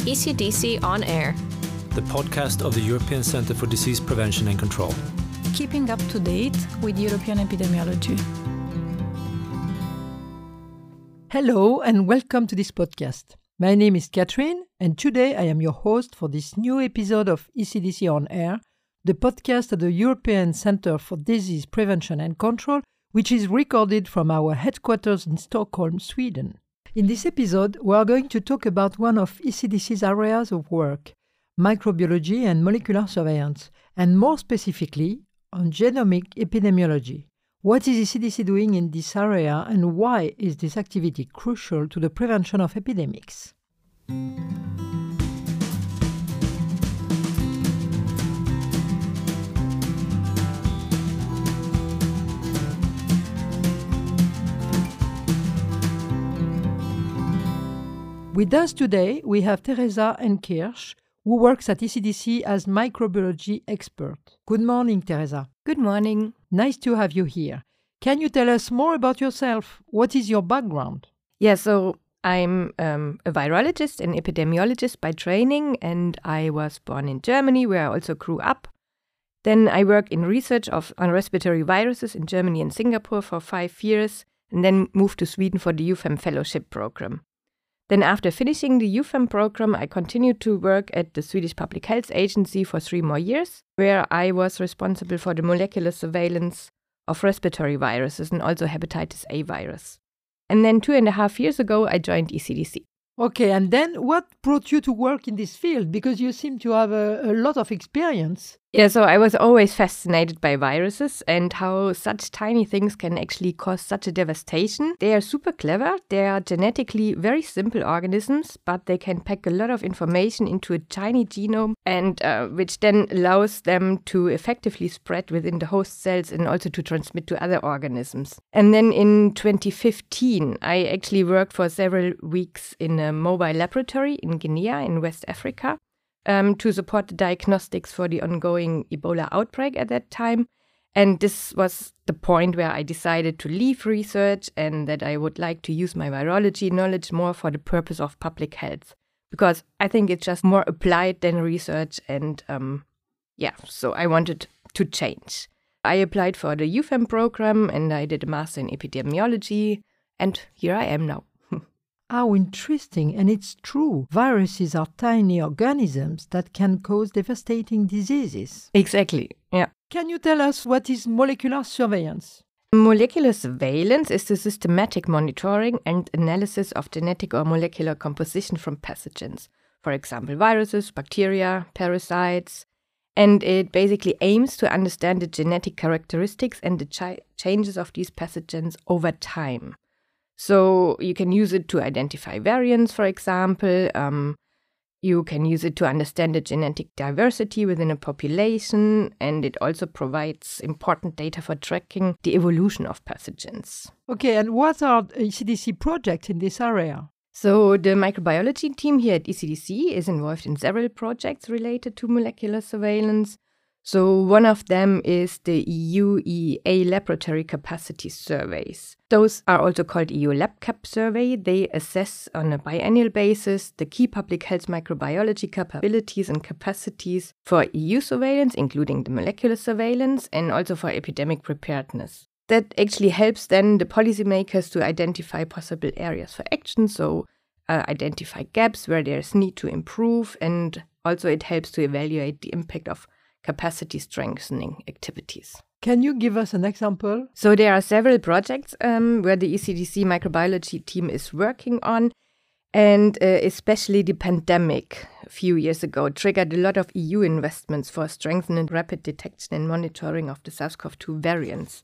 ECDC On Air, the podcast of the European Centre for Disease Prevention and Control. Keeping up to date with European epidemiology. Hello, and welcome to this podcast. My name is Catherine, and today I am your host for this new episode of ECDC On Air, the podcast of the European Centre for Disease Prevention and Control, which is recorded from our headquarters in Stockholm, Sweden. In this episode, we are going to talk about one of ECDC's areas of work microbiology and molecular surveillance, and more specifically, on genomic epidemiology. What is ECDC doing in this area, and why is this activity crucial to the prevention of epidemics? With us today, we have Theresa Enkirch, who works at ECDC as microbiology expert. Good morning, Theresa. Good morning. Nice to have you here. Can you tell us more about yourself? What is your background? Yeah, so I'm um, a virologist and epidemiologist by training, and I was born in Germany, where I also grew up. Then I worked in research of on respiratory viruses in Germany and Singapore for five years, and then moved to Sweden for the EUPHEM fellowship program. Then, after finishing the EUPHEM program, I continued to work at the Swedish Public Health Agency for three more years, where I was responsible for the molecular surveillance of respiratory viruses and also hepatitis A virus. And then, two and a half years ago, I joined ECDC. Okay, and then what brought you to work in this field? Because you seem to have a, a, lot of experience. Yeah, so I was always fascinated by viruses and how such tiny things can actually cause such a devastation. They are super clever. They are genetically very simple organisms, but they can pack a lot of information into a tiny genome, and uh, which then allows them to effectively spread within the host cells and also to transmit to other organisms. And then in 2015, I actually worked for several weeks in a mobile laboratory in Guinea in West Africa um, to support the diagnostics for the ongoing Ebola outbreak at that time. And this was the point where I decided to leave research and that I would like to use my virology knowledge more for the purpose of public health. Because I think it's just more applied than research. And um, yeah, so I wanted to change. I applied for the EUPHEM program and I did a master in epidemiology. And here I am now. How interesting, and it's true. Viruses are tiny organisms that can cause devastating diseases. Exactly, yeah. Can you tell us what is molecular surveillance? Molecular surveillance is the systematic monitoring and analysis of genetic or molecular composition from pathogens, for example, viruses, bacteria, parasites, and it basically aims to understand the genetic characteristics and the ch- changes of these pathogens over time. So you can use it to identify variants, for example. Um, you can use it to understand the genetic diversity within a population, and it also provides important data for tracking the evolution of pathogens. Okay, and what are ECDC projects in this area? So, the microbiology team here at ECDC is involved in several projects related to molecular surveillance. So, one of them is the EU EEA laboratory capacity surveys. Those are also called EU LabCap survey. They assess on a biennial basis the key public health microbiology capabilities and capacities for EU surveillance, including the molecular surveillance, and also for epidemic preparedness. That actually helps then the policymakers to identify possible areas for action, so uh, identify gaps where there's need to improve, and also it helps to evaluate the impact of capacity strengthening activities. Can you give us an example? So, there are several projects um, where the ECDC microbiology team is working on, and uh, especially the pandemic a few years ago triggered a lot of EU investments for strengthening rapid detection and monitoring of the SARS CoV 2 variants.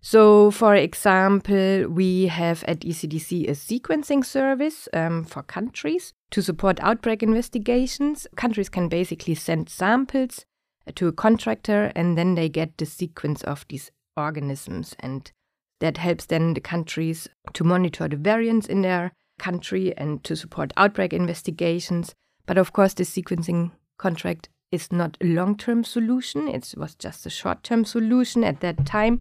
So, for example, we have at ECDC a sequencing service um, for countries to support outbreak investigations. Countries can basically send samples to a contractor and then they get the sequence of these organisms and that helps then the countries to monitor the variants in their country and to support outbreak investigations. But of course the sequencing contract is not a long-term solution. It was just a short-term solution at that time.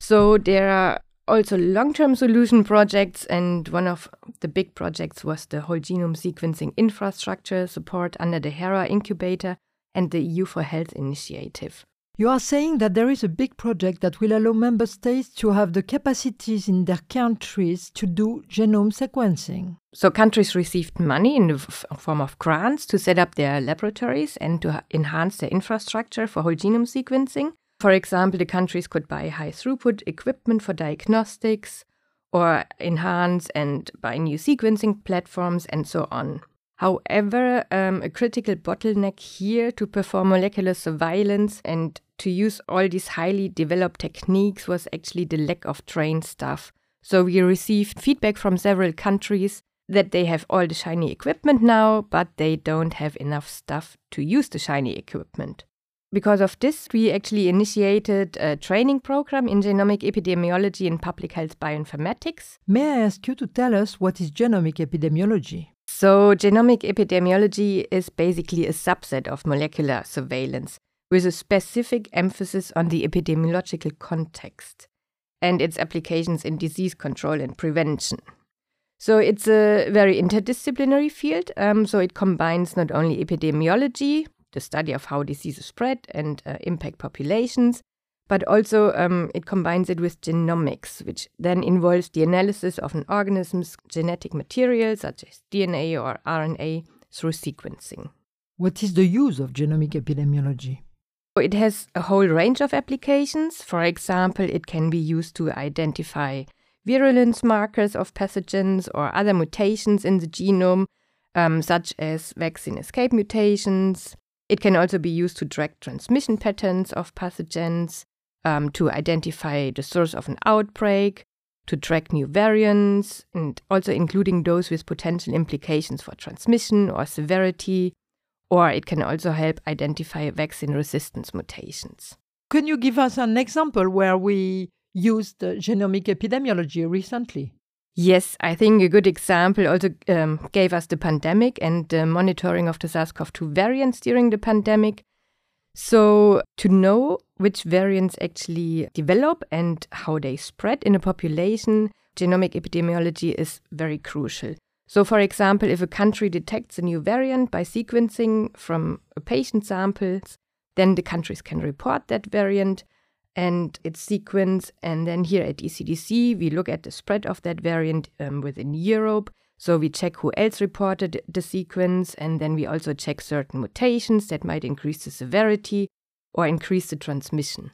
So there are also long term solution projects, and one of the big projects was the whole genome sequencing infrastructure support under the HERA incubator and the EU4Health initiative. You are saying that there is a big project that will allow member states to have the capacities in their countries to do genome sequencing. So, countries received money in the form of grants to set up their laboratories and to enhance their infrastructure for whole genome sequencing. For example, the countries could buy high throughput equipment for diagnostics or enhance and buy new sequencing platforms and so on. However, um, a critical bottleneck here to perform molecular surveillance and to use all these highly developed techniques was actually the lack of trained staff. So we received feedback from several countries that they have all the shiny equipment now, but they don't have enough staff to use the shiny equipment. Because of this, we actually initiated a training program in genomic epidemiology and public health bioinformatics. May I ask you to tell us what is genomic epidemiology? So, genomic epidemiology is basically a subset of molecular surveillance with a specific emphasis on the epidemiological context and its applications in disease control and prevention. So, it's a very interdisciplinary field. Um, so, it combines not only epidemiology, the study of how diseases spread and uh, impact populations, but also um, it combines it with genomics, which then involves the analysis of an organism's genetic material, such as DNA or RNA, through sequencing. What is the use of genomic epidemiology? It has a whole range of applications. For example, it can be used to identify virulence markers of pathogens or other mutations in the genome, um, such as vaccine escape mutations. It can also be used to track transmission patterns of pathogens um, to identify the source of an outbreak, to track new variants, and also including those with potential implications for transmission or severity, or it can also help identify vaccine resistance mutations. Can you give us an example where we used genomic epidemiology recently? Yes, I think a good example also um, gave us the pandemic and the monitoring of the SARS CoV 2 variants during the pandemic. So, to know which variants actually develop and how they spread in a population, genomic epidemiology is very crucial. So, for example, if a country detects a new variant by sequencing from a patient samples, then the countries can report that variant and its sequence. And then here at ECDC, we look at the spread of that variant um, within Europe so we check who else reported the sequence, and then we also check certain mutations that might increase the severity or increase the transmission.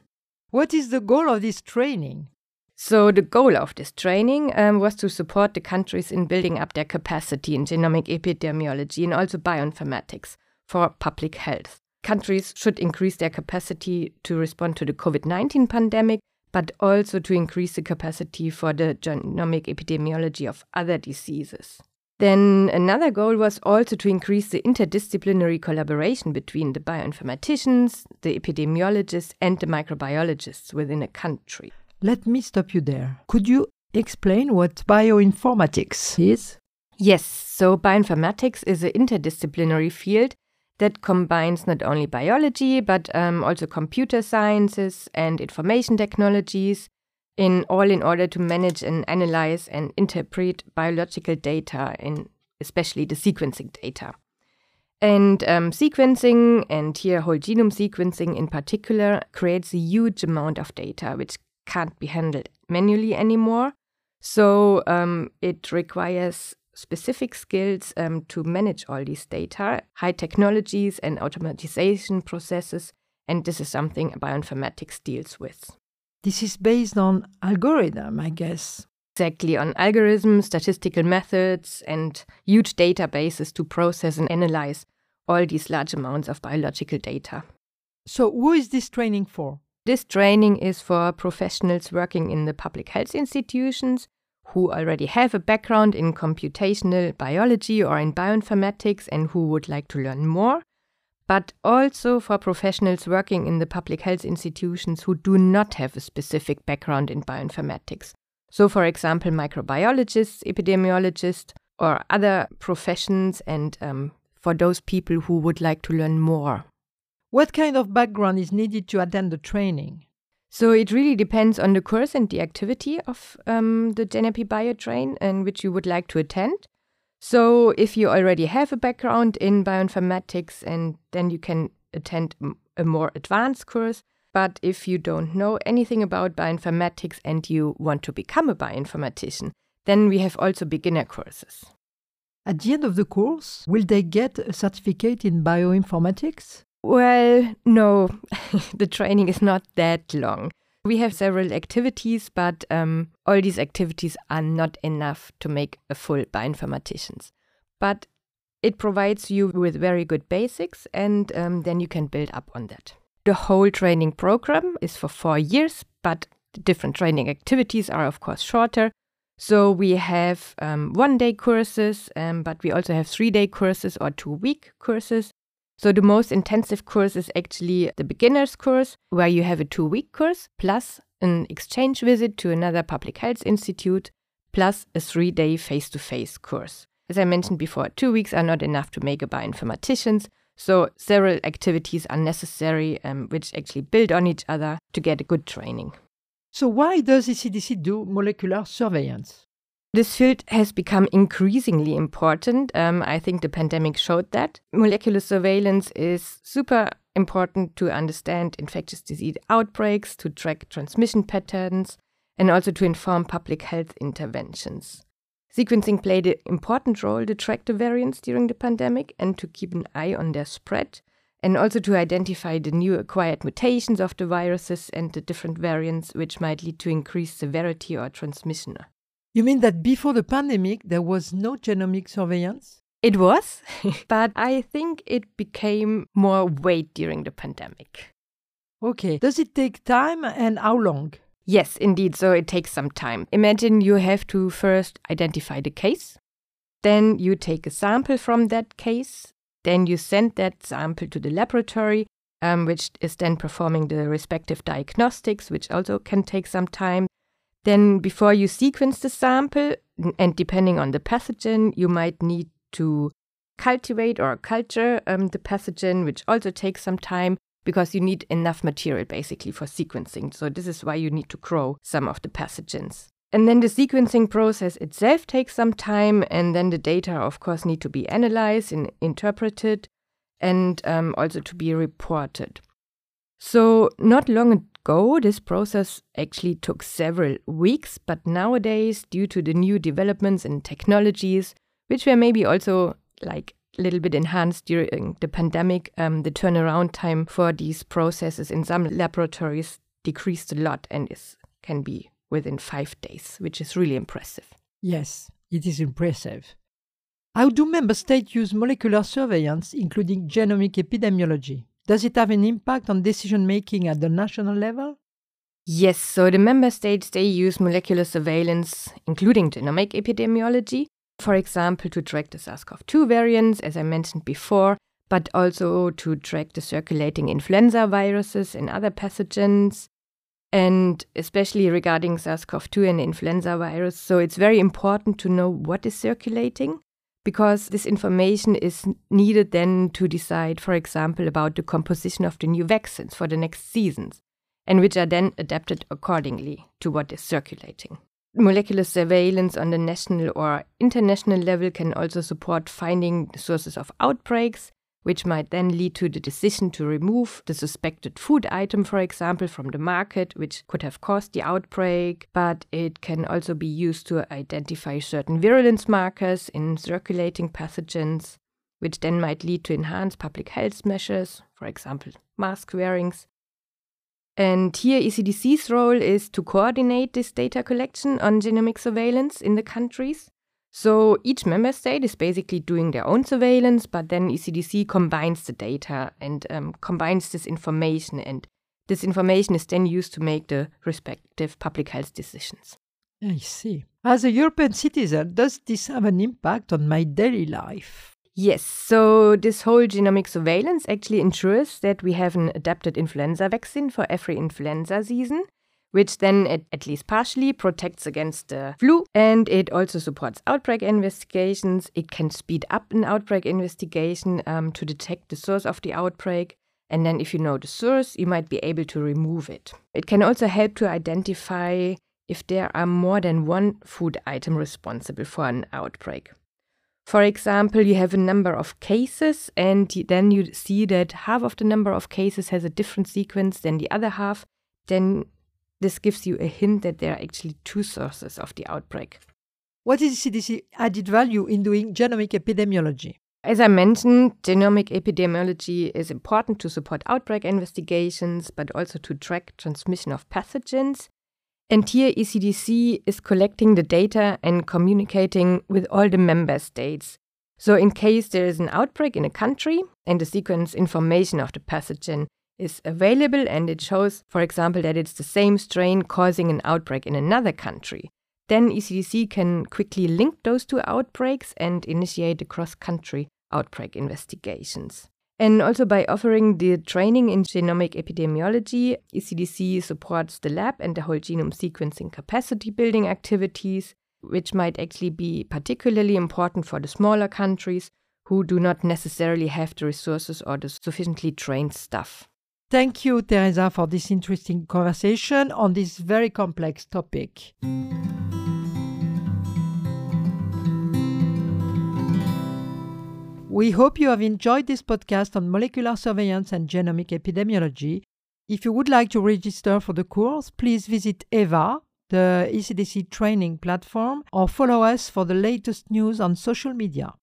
What is the goal of this training? So, the goal of this training um, was to support the countries in building up their capacity in genomic epidemiology and also bioinformatics for public health. Countries should increase their capacity to respond to the COVID 19 pandemic but also to increase the capacity for the genomic epidemiology of other diseases. Then another goal was also to increase the interdisciplinary collaboration between the bioinformaticians, the epidemiologists, and the microbiologists within a country. Let me stop you there. Could you explain what bioinformatics is? Yes, so bioinformatics is an interdisciplinary field that combines not only biology but um, also computer sciences and information technologies in all in order to manage and analyze and interpret biological data especially the sequencing data. And um, sequencing and here whole genome sequencing in particular creates a huge amount of data which can't be handled manually anymore. So um, it requires specific skills um, to manage all these data, high technologies and automatization processes, and this is something bioinformatics deals with. This is based on algorithm, I guess. Exactly, on algorithms, statistical methods, and huge databases to process and analyze all these large amounts of biological data. So, who is this training for? This training is for professionals working in the public health institutions who already have a background in computational biology or in bioinformatics and who would like to learn more, but also for professionals working in the public health institutions who do not have a specific background in bioinformatics. So, for example, microbiologists, epidemiologists, or other professions, and um, for those people who would like to learn more. What kind of background is needed to attend the training? So it really depends on the course and the activity of um, the GenEpiBioTrain and which you would like to attend. So if you already have a background in bioinformatics, and then you can attend a more advanced course. But if you don't know anything about bioinformatics and you want to become a bioinformatician, then we have also beginner courses. At the end of the course, will they get a certificate in bioinformatics? Well, no, the training is not that long. We have several activities, but um, all these activities are not enough to make a full bioinformaticians. But it provides you with very good basics, and um, then you can build up on that. The whole training program is for four years, but different training activities are, of course, shorter. So we have um, one day courses, um, but we also have three day courses or two week courses. So the most intensive course is actually the beginner's course, where you have a two week course plus an exchange visit to another public health institute, plus a three day face to face course. As I mentioned before, two weeks are not enough to make a bioinformatician, so several activities are necessary, um, which actually build on each other to get a good training. So, why does ECDC do molecular surveillance? This field has become increasingly important. Um, I think the pandemic showed that. Molecular surveillance is super important to understand infectious disease outbreaks, to track transmission patterns, and also to inform public health interventions. Sequencing played an important role to track the variants during the pandemic and to keep an eye on their spread and also to identify the new acquired mutations of the viruses and the different variants which might lead to increased severity or transmission. You mean that before the pandemic there was no genomic surveillance? It was, but I think it became more weight during the pandemic. Okay. Does it take time and how long? Yes, indeed. So it takes some time. Imagine you have to first identify the case, then you take a sample from that case, then you send that sample to the laboratory, um, which is then performing the respective diagnostics, which also can take some time. Then, before you sequence the sample, and depending on the pathogen, you might need to cultivate or culture um, the pathogen, which also takes some time because you need enough material basically for sequencing. So, this is why you need to grow some of the pathogens. And then the sequencing process itself takes some time, and then the data, of course, need to be analyzed and interpreted and um, also to be reported. So, not long ago, this process actually took several weeks, but nowadays, due to the new developments in technologies, which were maybe also like a little bit enhanced during the pandemic, um, the turnaround time for these processes in some laboratories decreased a lot and is, can be within five days, which is really impressive. Yes, it is impressive. How do member states use molecular surveillance, including genomic epidemiology? Does it have an impact on decision making at the national level? Yes, so the member states they use molecular surveillance, including genomic epidemiology, for example, to track the SARS-CoV-2 variants, as I mentioned before, but also to track the circulating influenza viruses and other pathogens, and especially regarding SARS CoV 2 and influenza virus. So it's very important to know what is circulating because this information is needed then to decide, for example, about the composition of the new vaccines for the next seasons, and which are then adapted accordingly to what is circulating. Molecular surveillance on the national or international level can also support finding sources of outbreaks which might then lead to the decision to remove the suspected food item, for example, from the market, which could have caused the outbreak. But it can also be used to identify certain virulence markers in circulating pathogens, which then might lead to enhanced public health measures, for example, mask wearings. And here, ECDC's role is to coordinate this data collection on genomic surveillance in the countries so each member state is basically doing their own surveillance, but then ECDC combines the data and um, combines this information, and this information is then used to make the respective public health decisions. I see. As a European citizen, does this have an impact on my daily life? Yes, so this whole genomic surveillance actually ensures that we have an adapted influenza vaccine for every influenza season which then at, least partially protects against the flu and it also supports outbreak investigations. It can speed up an outbreak investigation um, to detect the source of the outbreak And then, if you know the source, you might be able to remove it. It can also help to identify if there are more than one food item responsible for an outbreak. For example, you have a number of cases, and then you see that half of the number of cases has a different sequence than the other half. Then this gives you a hint that there are actually two sources of the outbreak. What is CDC added value in doing genomic epidemiology? As I mentioned, genomic epidemiology is important to support outbreak investigations, but also to track transmission of pathogens. And here, ECDC is collecting the data and communicating with all the member states. So, in case there is an outbreak in a country and the sequence information of the pathogen is available and it shows, for example, that it's the same strain causing an outbreak in another country, then ECDC can quickly link those two outbreaks and initiate the cross country outbreak investigations. And also by offering the training in genomic epidemiology, ECDC supports the lab and the whole genome sequencing capacity building activities, which might actually be particularly important for the smaller countries who do not necessarily have the resources or the sufficiently trained staff. Thank you, Theresa, for this interesting conversation on this very complex topic. We hope you have enjoyed this podcast on molecular surveillance and genomic epidemiology. If you would like to register for the course, please visit EVA, the ECDC training platform, or follow us for the latest news on social media.